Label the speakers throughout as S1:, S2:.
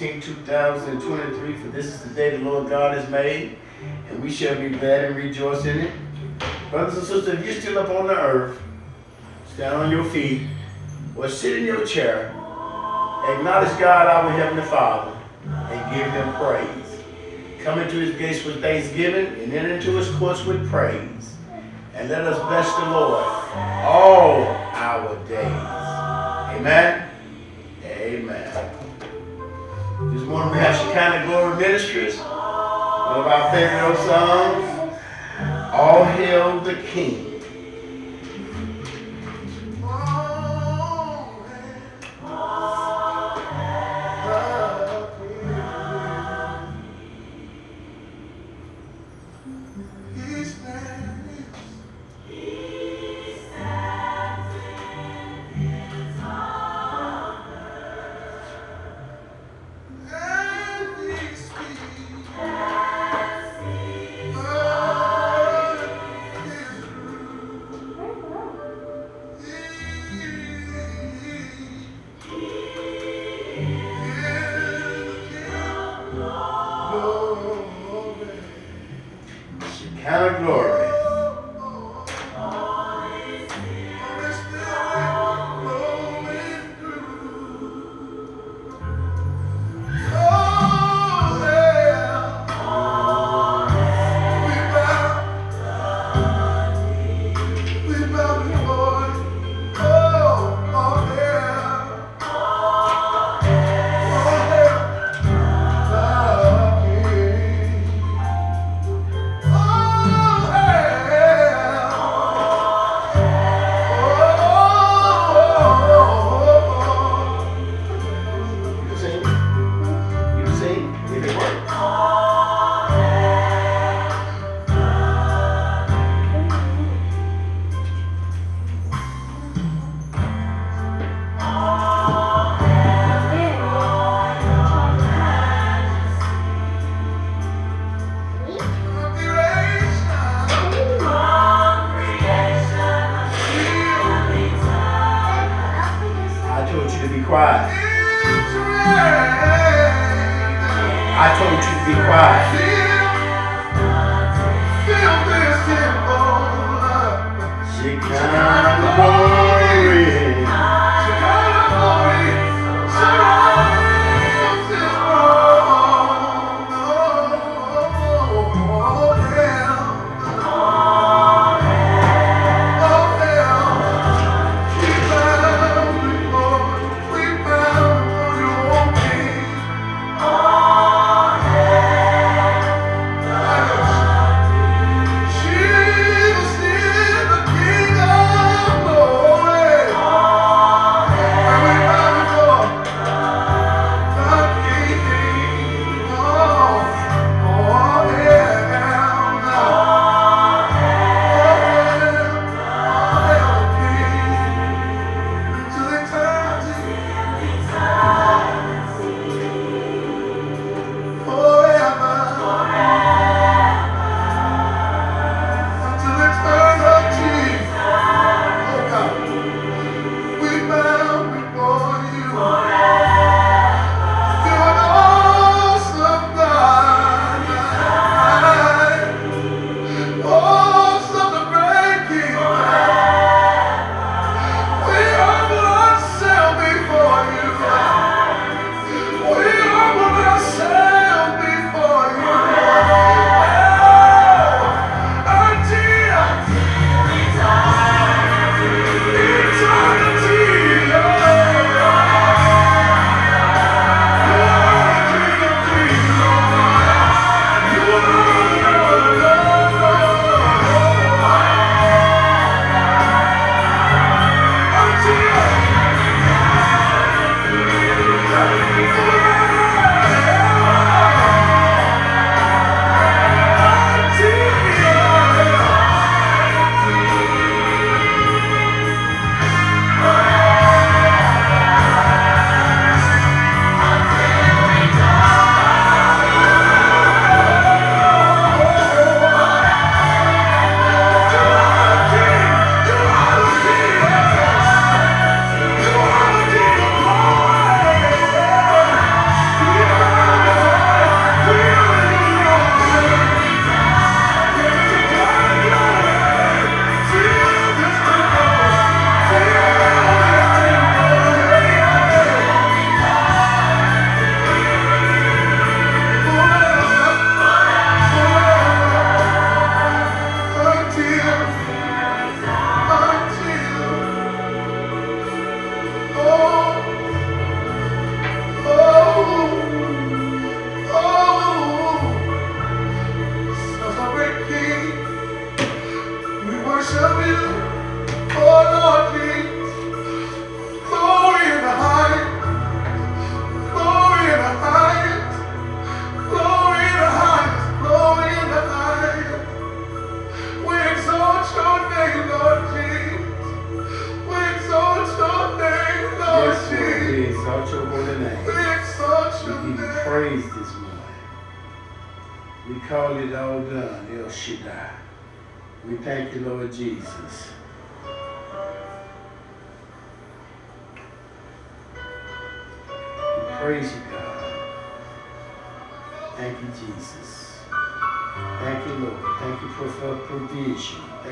S1: 16, 2023. For this is the day the Lord God has made, and we shall be glad and rejoice in it. Brothers and sisters, if you're still up on the earth, stand on your feet, or sit in your chair, acknowledge God, our Heavenly Father, and give Him praise. Come into His gates with thanksgiving, and enter into His courts with praise. And let us bless the Lord all our days. Amen. Amen. Morning we have Shekinah Glory Ministries. One of our favorite old songs. All Hail the King.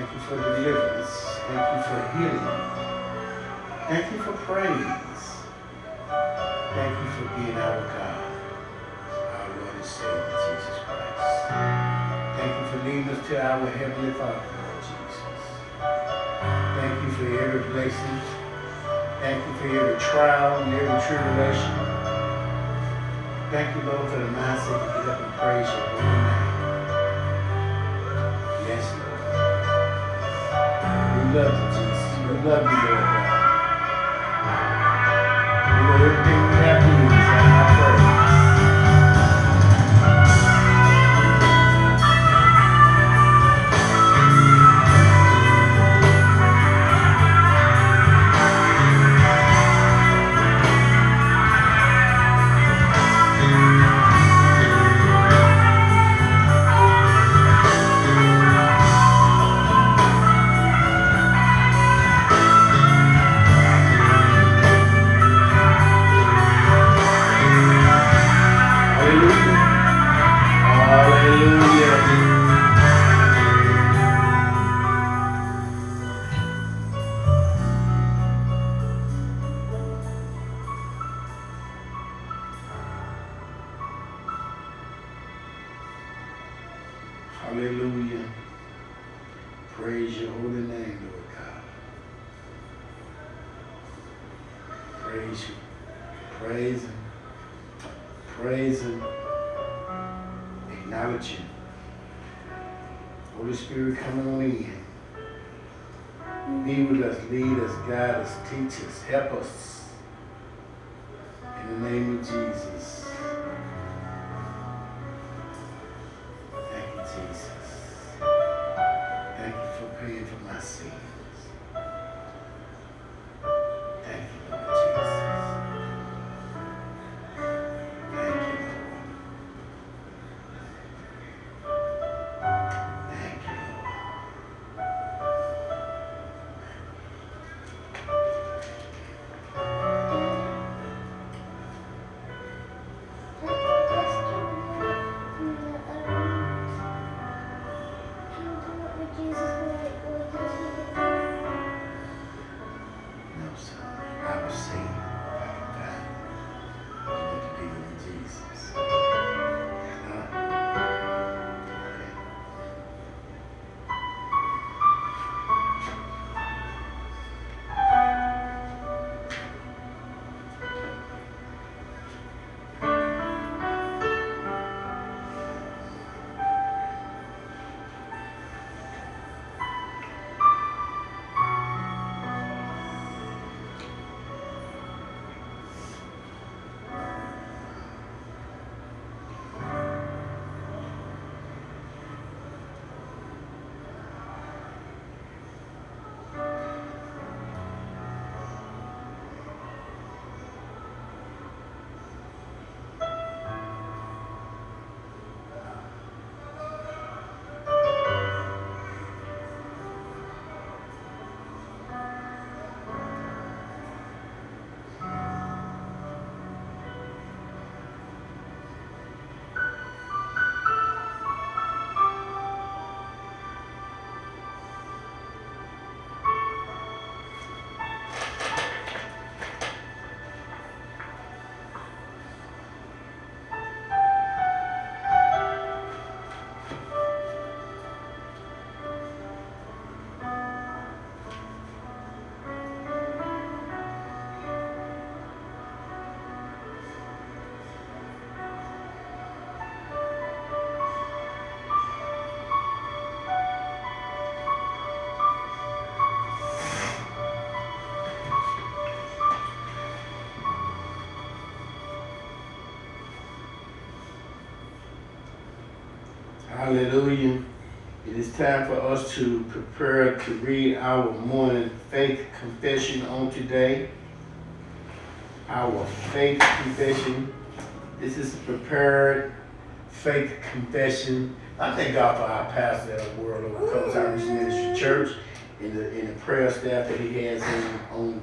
S2: Thank you for deliverance. Thank you for healing. Thank you for praise. Thank you for being our God, our Lord and Savior, Jesus Christ. Thank you for leading us to our Heavenly Father, Lord Jesus. Thank you for every blessing. Thank you for every trial and every tribulation. Thank you, Lord, for the mindset to get up and praise love you, Jesus. We love you, Hallelujah. Praise your holy name, Lord God. Praise you. Praise him. Praise him. Acknowledge him. Holy Spirit, come on in. Be with us, lead us, guide us, teach us, help us. In the name of Jesus. Time for us to prepare to read our morning faith confession on today. Our faith confession. This is a prepared faith confession I thank God for our pastor at the World Overcomes Irish Ministry Church and the in the prayer staff that he has in, on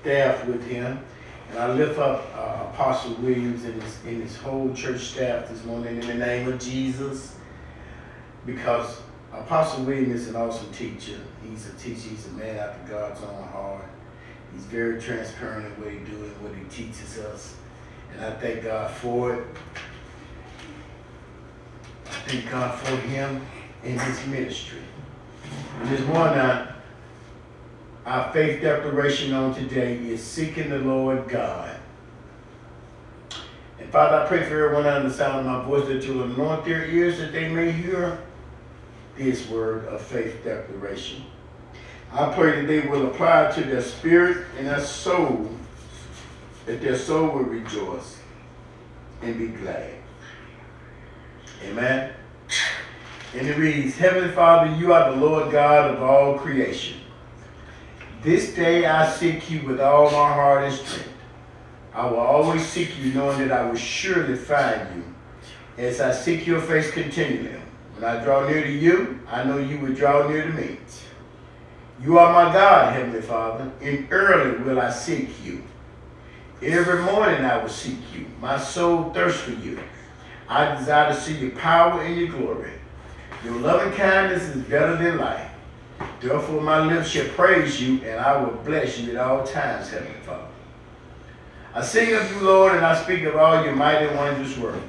S2: staff with him. And I lift up uh, Apostle Williams and his, and his whole church staff this morning in the name of Jesus. Because Apostle Williams is an awesome teacher. He's a teacher, he's a man after God's own heart. He's very transparent in what he and what he teaches us. And I thank God for it. I thank God for him and his ministry. And there's one our faith declaration on today is seeking the Lord God. And Father, I pray for everyone under the sound of my voice that you'll anoint their ears that they may hear this word of faith declaration. I pray that they will apply to their spirit and their soul, that their soul will rejoice and be glad. Amen. And it reads, Heavenly Father, you are the Lord God of all creation. This day I seek you with all my heart and strength. I will always seek you, knowing that I will surely find you as I seek your face continually. When I draw near to you, I know you will draw near to me. You are my God, Heavenly Father, and early will I seek you. Every morning I will seek you. My soul thirsts for you. I desire to see your power and your glory. Your loving kindness is better than life. Therefore my lips shall praise you, and I will bless you at all times, Heavenly Father. I sing of you, Lord, and I speak of all your mighty wondrous work.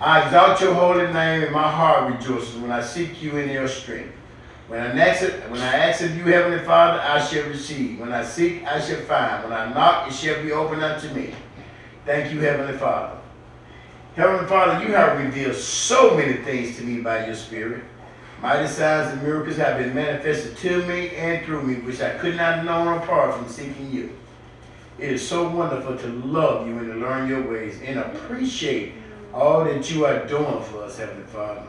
S2: I exalt your holy name, and my heart rejoices when I seek you in your strength. When I, ask, when I ask of you, Heavenly Father, I shall receive. When I seek, I shall find. When I knock, it shall be opened unto me. Thank you, Heavenly Father. Heavenly Father, you have revealed so many things to me by your Spirit. Mighty signs and miracles have been manifested to me and through me, which I could not know apart from seeking you. It is so wonderful to love you and to learn your ways and appreciate all that you are doing for us, Heavenly Father.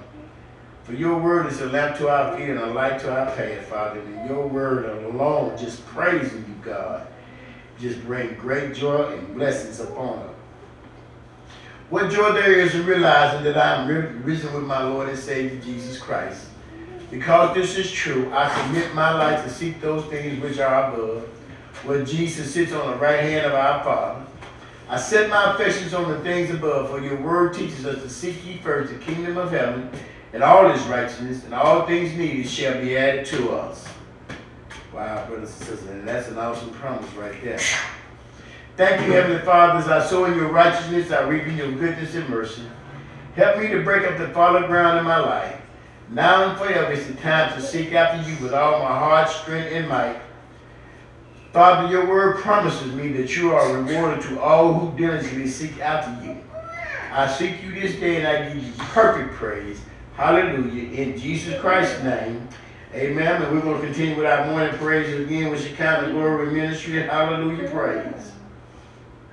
S2: For your word is a lamp to our feet and a light to our path, Father. And your word alone, just praising you, God, just bring great joy and blessings upon us. What joy there is in realizing that I am risen with my Lord and Savior Jesus Christ. Because this is true, I commit my life to seek those things which are above, where Jesus sits on the right hand of our Father. I set my affections on the things above, for your word teaches us to seek ye first the kingdom of heaven and all his righteousness, and all things needed shall be added to us. Wow, brothers and sisters, and that's an awesome promise right there. Thank you, Heavenly Father, as I sow in your righteousness, I reap in your goodness and mercy. Help me to break up the fallen ground in my life. Now and forever is the time to seek after you with all my heart, strength, and might. Father, your word promises me that you are rewarded to all who diligently seek after you. I seek you this day and I give you perfect praise. Hallelujah. In Jesus Christ's name. Amen. And we're going to continue with our morning praise again with Shekinah Glory Ministry. Hallelujah. Praise.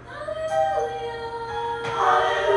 S2: Hallelujah. Hallelujah.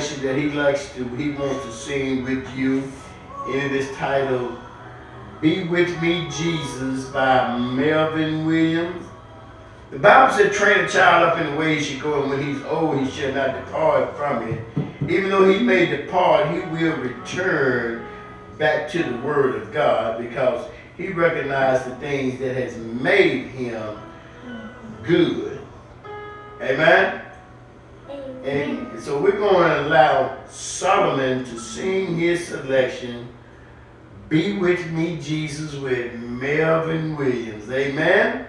S3: information that
S2: he likes to, he wants to sing with you. And it is titled Be With Me Jesus by Melvin Williams. The Bible said, train a child up in the way he should go, and when he's old, he shall not depart from it. Even though he may depart, he will return back to the Word of God because he recognized the things that has made him good. Amen? And so we're going to allow Solomon to sing his selection, Be With Me, Jesus, with Melvin Williams. Amen?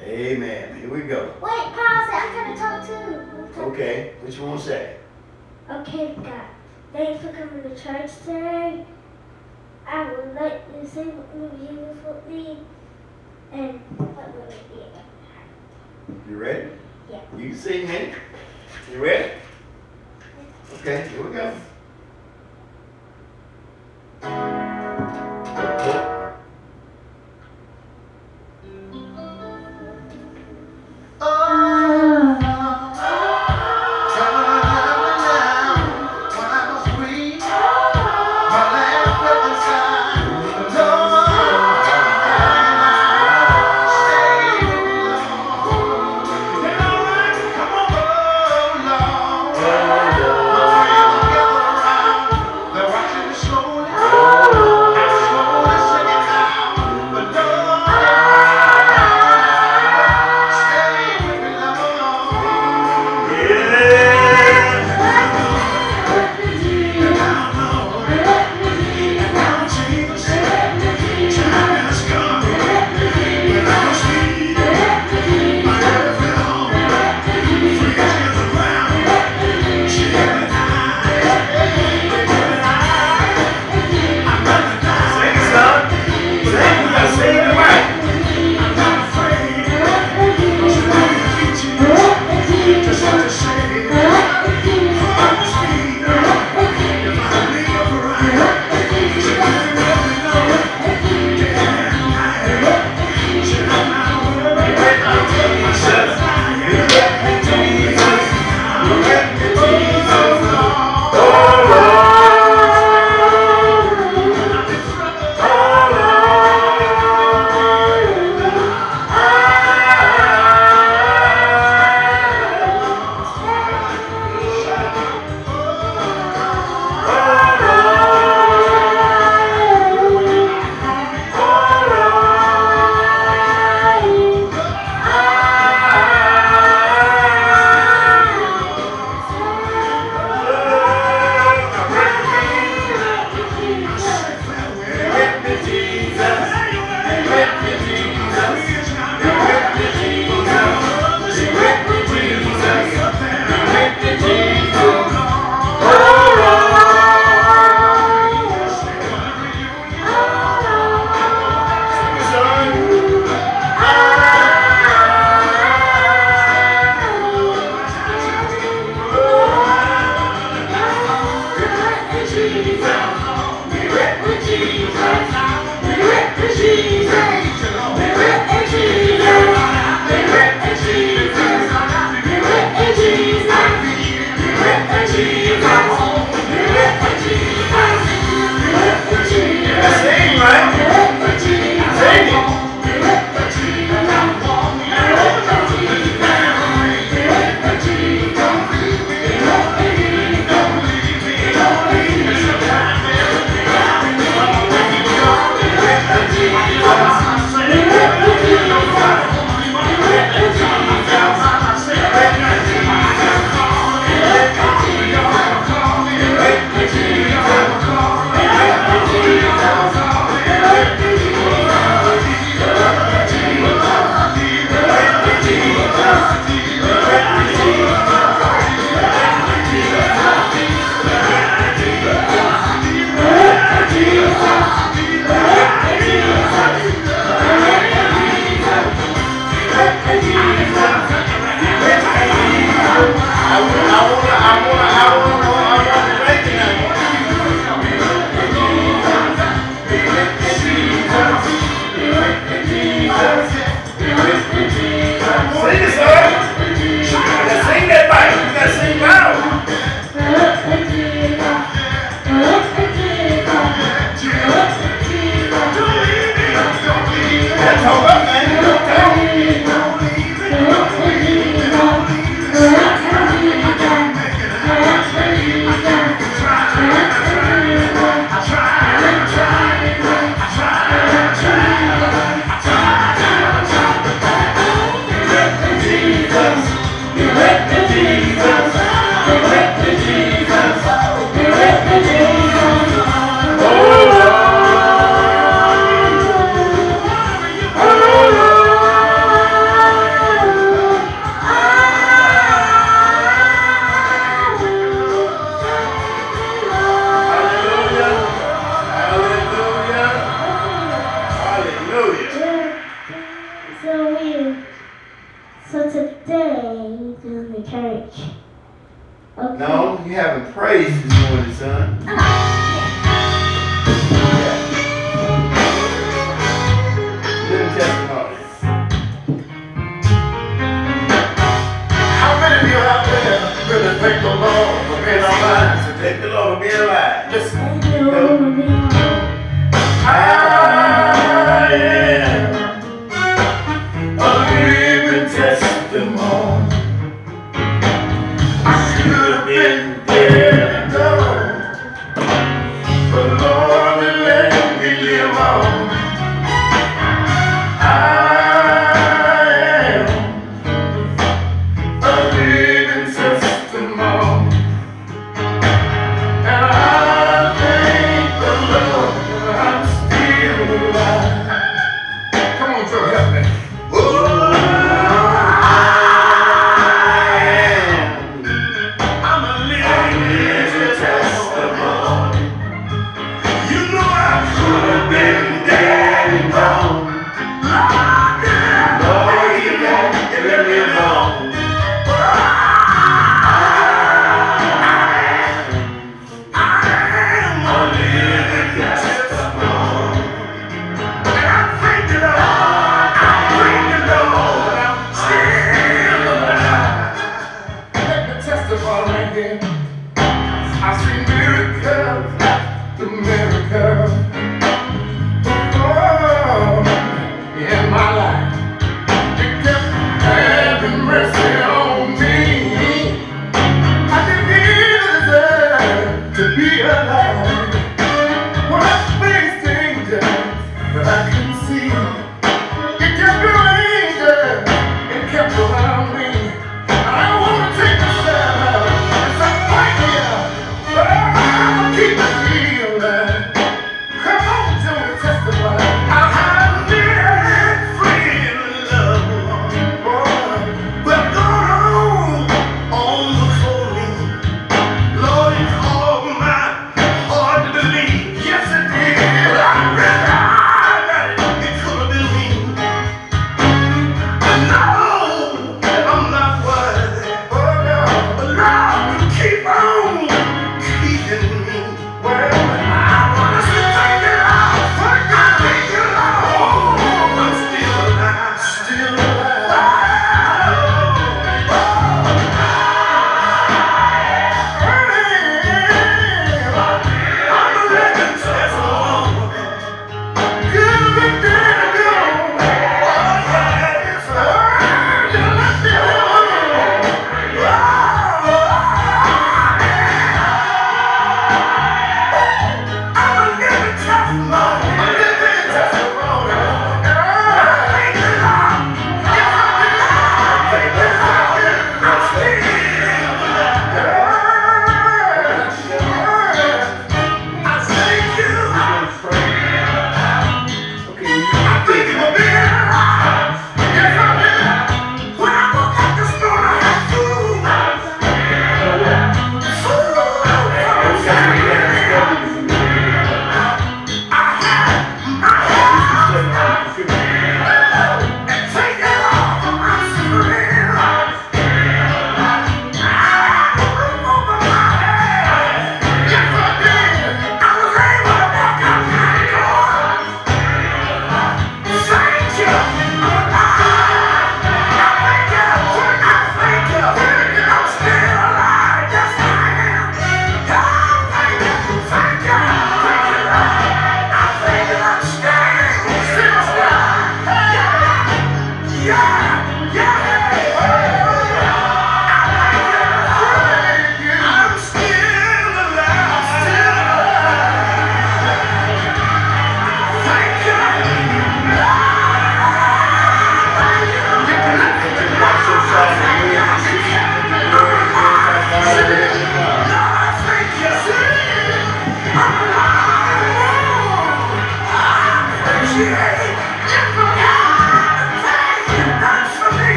S2: Amen. Here we go.
S4: Wait, pause. I'm going to talk too.
S1: Okay. What you want to say?
S4: Okay, God. Thanks for coming to church today. I would like to sing with me, Jesus, with me. And what will it be?
S1: You ready?
S4: Yeah.
S1: You can sing it. You ready? Okay, here we go.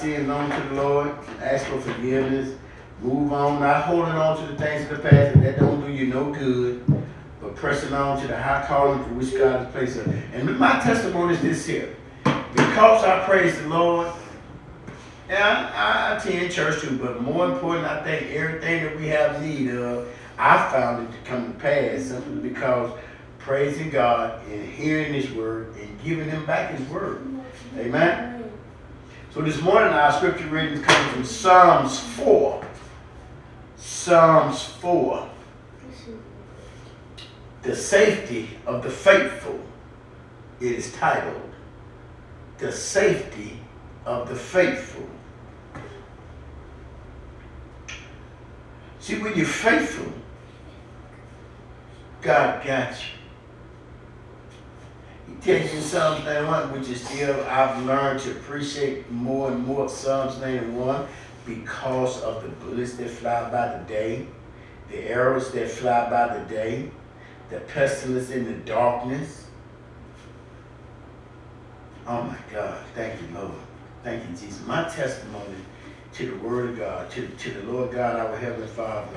S2: Sins to the Lord, ask for forgiveness, move on, not holding on to the things of the past, that don't do you no good, but pressing on to the high calling for which God has placed us. And my testimony is this here. Because I praise the Lord, and I, I attend church too, but more important, I think everything that we have need of, I found it to come to pass simply because praising God and hearing His word and giving Him back His word. Amen. So this morning our scripture reading comes from Psalms 4. Psalms 4. The safety of the faithful. It is titled The Safety of the Faithful. See, when you're faithful, God got you. He something, you in Psalms 91, which is still, I've learned to appreciate more and more Psalms 91 because of the bullets that fly by the day, the arrows that fly by the day, the pestilence in the darkness. Oh my God, thank you, Lord. Thank you, Jesus. My testimony to the Word of God, to, to the Lord God, our Heavenly Father,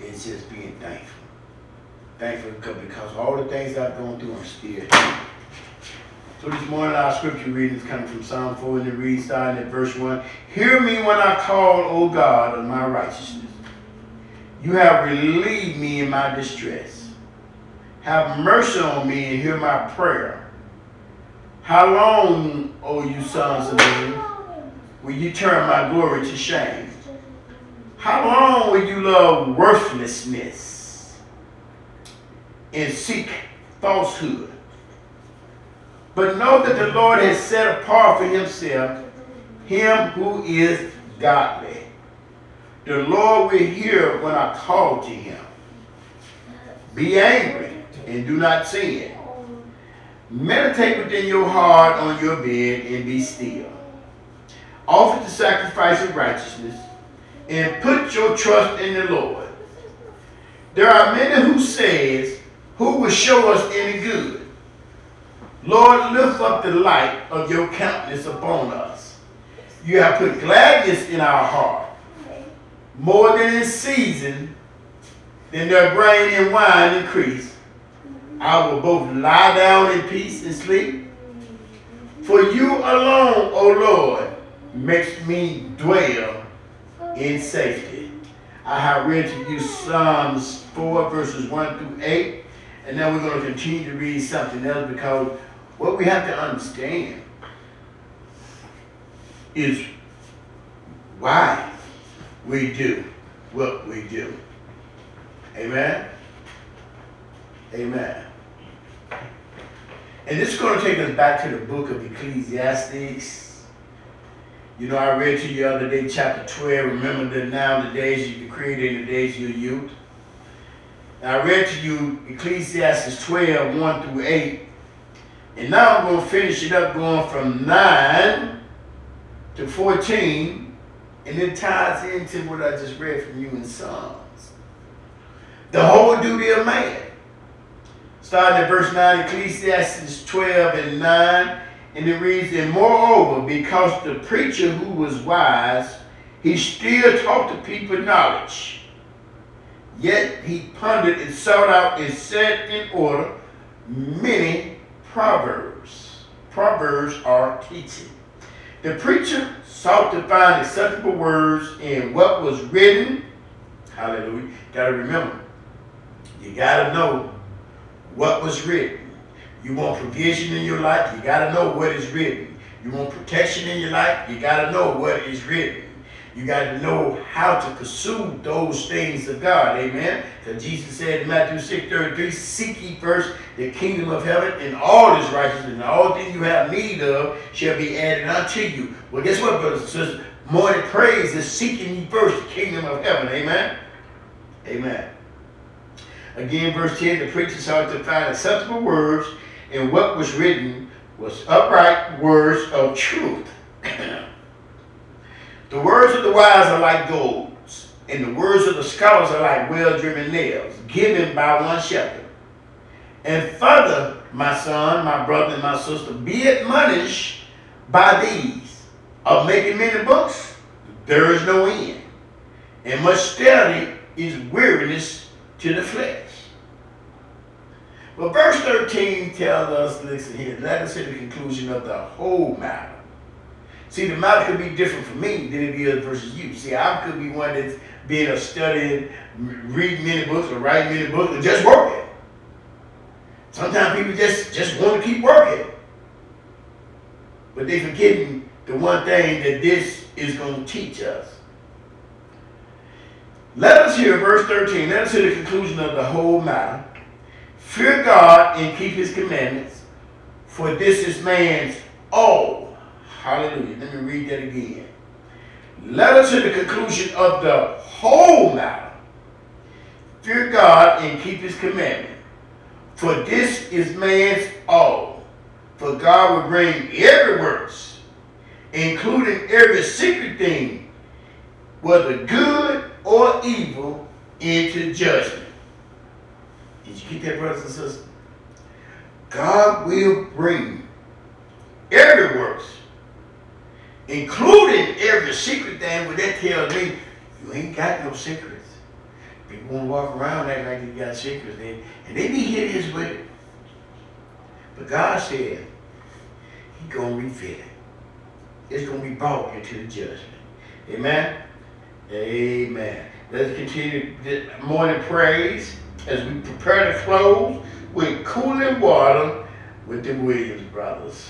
S2: is just being thankful. Thankful because all the things I've gone through, I'm still. So this morning our scripture reading is coming from Psalm 4 and it reads starting at verse 1. Hear me when I call, O God, of my righteousness. You have relieved me in my distress. Have mercy on me and hear my prayer. How long, O you sons of men, will you turn my glory to shame? How long will you love worthlessness and seek falsehood? But know that the Lord has set apart for himself him who is godly. The Lord will hear when I call to him. Be angry and do not sin. Meditate within your heart on your bed and be still. Offer the sacrifice of righteousness and put your trust in the Lord. There are many who says, who will show us any good? Lord, lift up the light of your countenance upon us. You have put gladness in our heart, more than in season, than their grain and wine increase. I will both lie down in peace and sleep. For you alone, O Lord, makes me dwell in safety. I have read to you Psalms 4, verses 1 through 8. And now we're going to continue to read something else because what we have to understand is why we do what we do. Amen? Amen. And this is going to take us back to the book of Ecclesiastes. You know, I read to you the other day, chapter 12. Remember that now the days you created in the days of your youth. And I read to you Ecclesiastes 12, 1 through 8. And now I'm going to finish it up going from 9 to 14. And it ties into what I just read from you in Psalms. The whole duty of man. Starting at verse 9, Ecclesiastes 12 and 9. And it reads, And moreover, because the preacher who was wise, he still taught the people knowledge. Yet he pondered and sought out and set in order many proverbs. Proverbs are teaching. The preacher sought to find acceptable words in what was written. Hallelujah. Gotta remember, you gotta know what was written. You want provision in your life, you gotta know what is written. You want protection in your life, you gotta know what is written. You got to know how to pursue those things of God. Amen. Because Jesus said in Matthew 6 33, Seek ye first the kingdom of heaven and all is righteousness, and all things you have need of shall be added unto you. Well, guess what, brothers and sisters? Morning praise is seeking ye first the kingdom of heaven. Amen. Amen. Again, verse 10 the preacher sought to find acceptable words and what was written, was upright words of truth. the words of the wise are like gold, and the words of the scholars are like well-driven nails, given by one shepherd. And further, my son, my brother, and my sister, be admonished by these of making many books, there is no end. And much study is weariness to the flesh. But verse 13 tells us, listen here, let us hear the conclusion of the whole matter. See, the matter could be different for me than it is versus you. See, I could be one that's being a studying, reading many books or writing many books or just working. Sometimes people just, just want to keep working. But they forgetting the one thing that this is going to teach us. Let us hear verse 13. Let us hear the conclusion of the whole matter. Fear God and keep his commandments, for this is man's all. Hallelujah. Let me read that again. Let us to the conclusion of the whole matter. Fear God and keep his commandment. For this is man's all. For God will bring every works, including every secret thing, whether good or evil, into judgment. Did you get that, brothers and sisters? God will bring every works, including every secret thing, but that tells me you ain't got no secrets. People want to walk around acting like you got secrets, and, and they be hideous with it. But God said, He gonna reveal it. It's gonna be brought into the judgment. Amen. Amen. Let's continue this morning praise as we prepare to close with cooling water with the Williams brothers.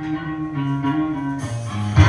S1: Thank you.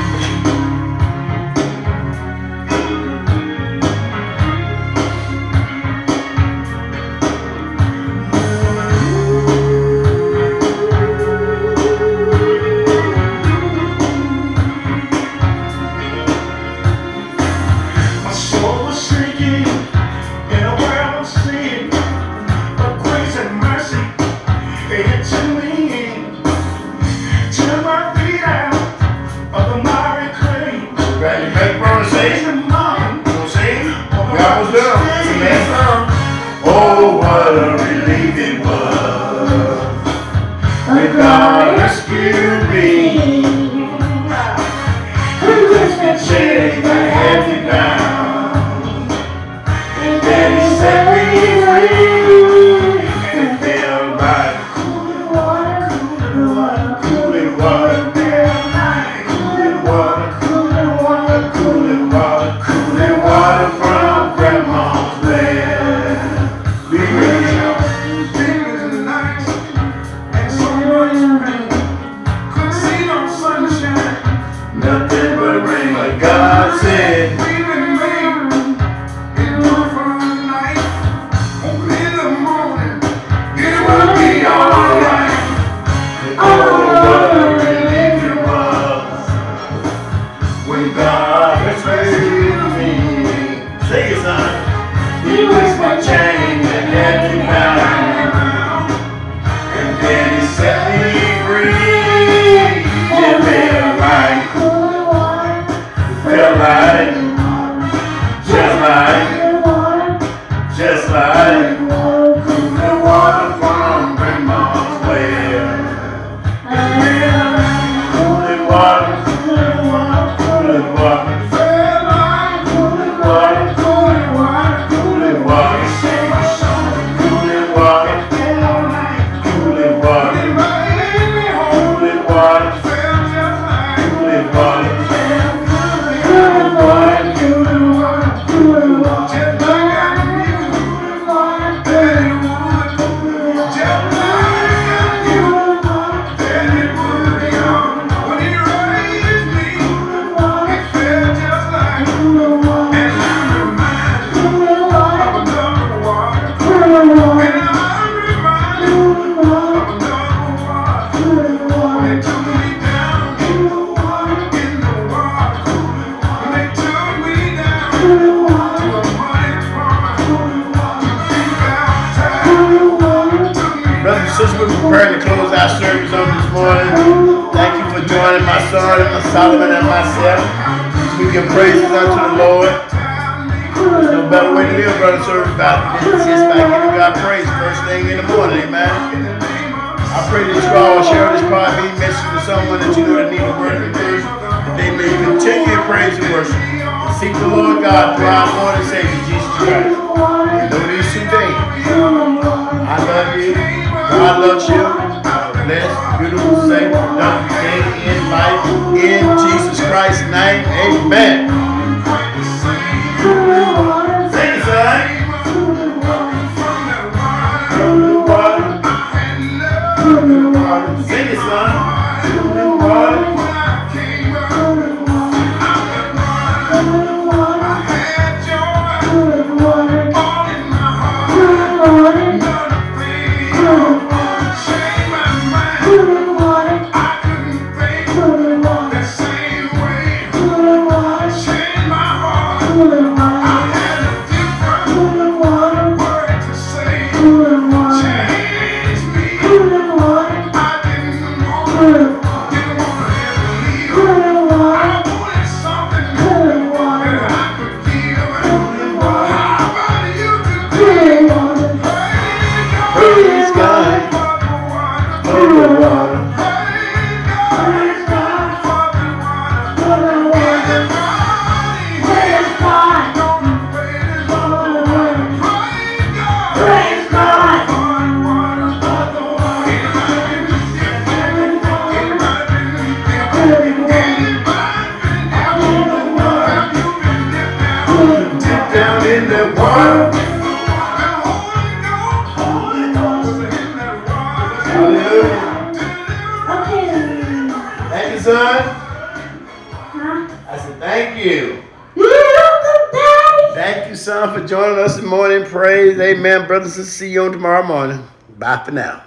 S1: Thing in the morning, amen. I pray that you all share this part, be message to someone that you know that need a word encouragement, that they may continue in praise and worship. Seek the Lord God through our Lord and Savior, Jesus Christ. And know these two things. I love you. God loves you. Blessed, beautiful, safe, day in life. In Jesus Christ's name, amen. Tomorrow morning. Bye for now.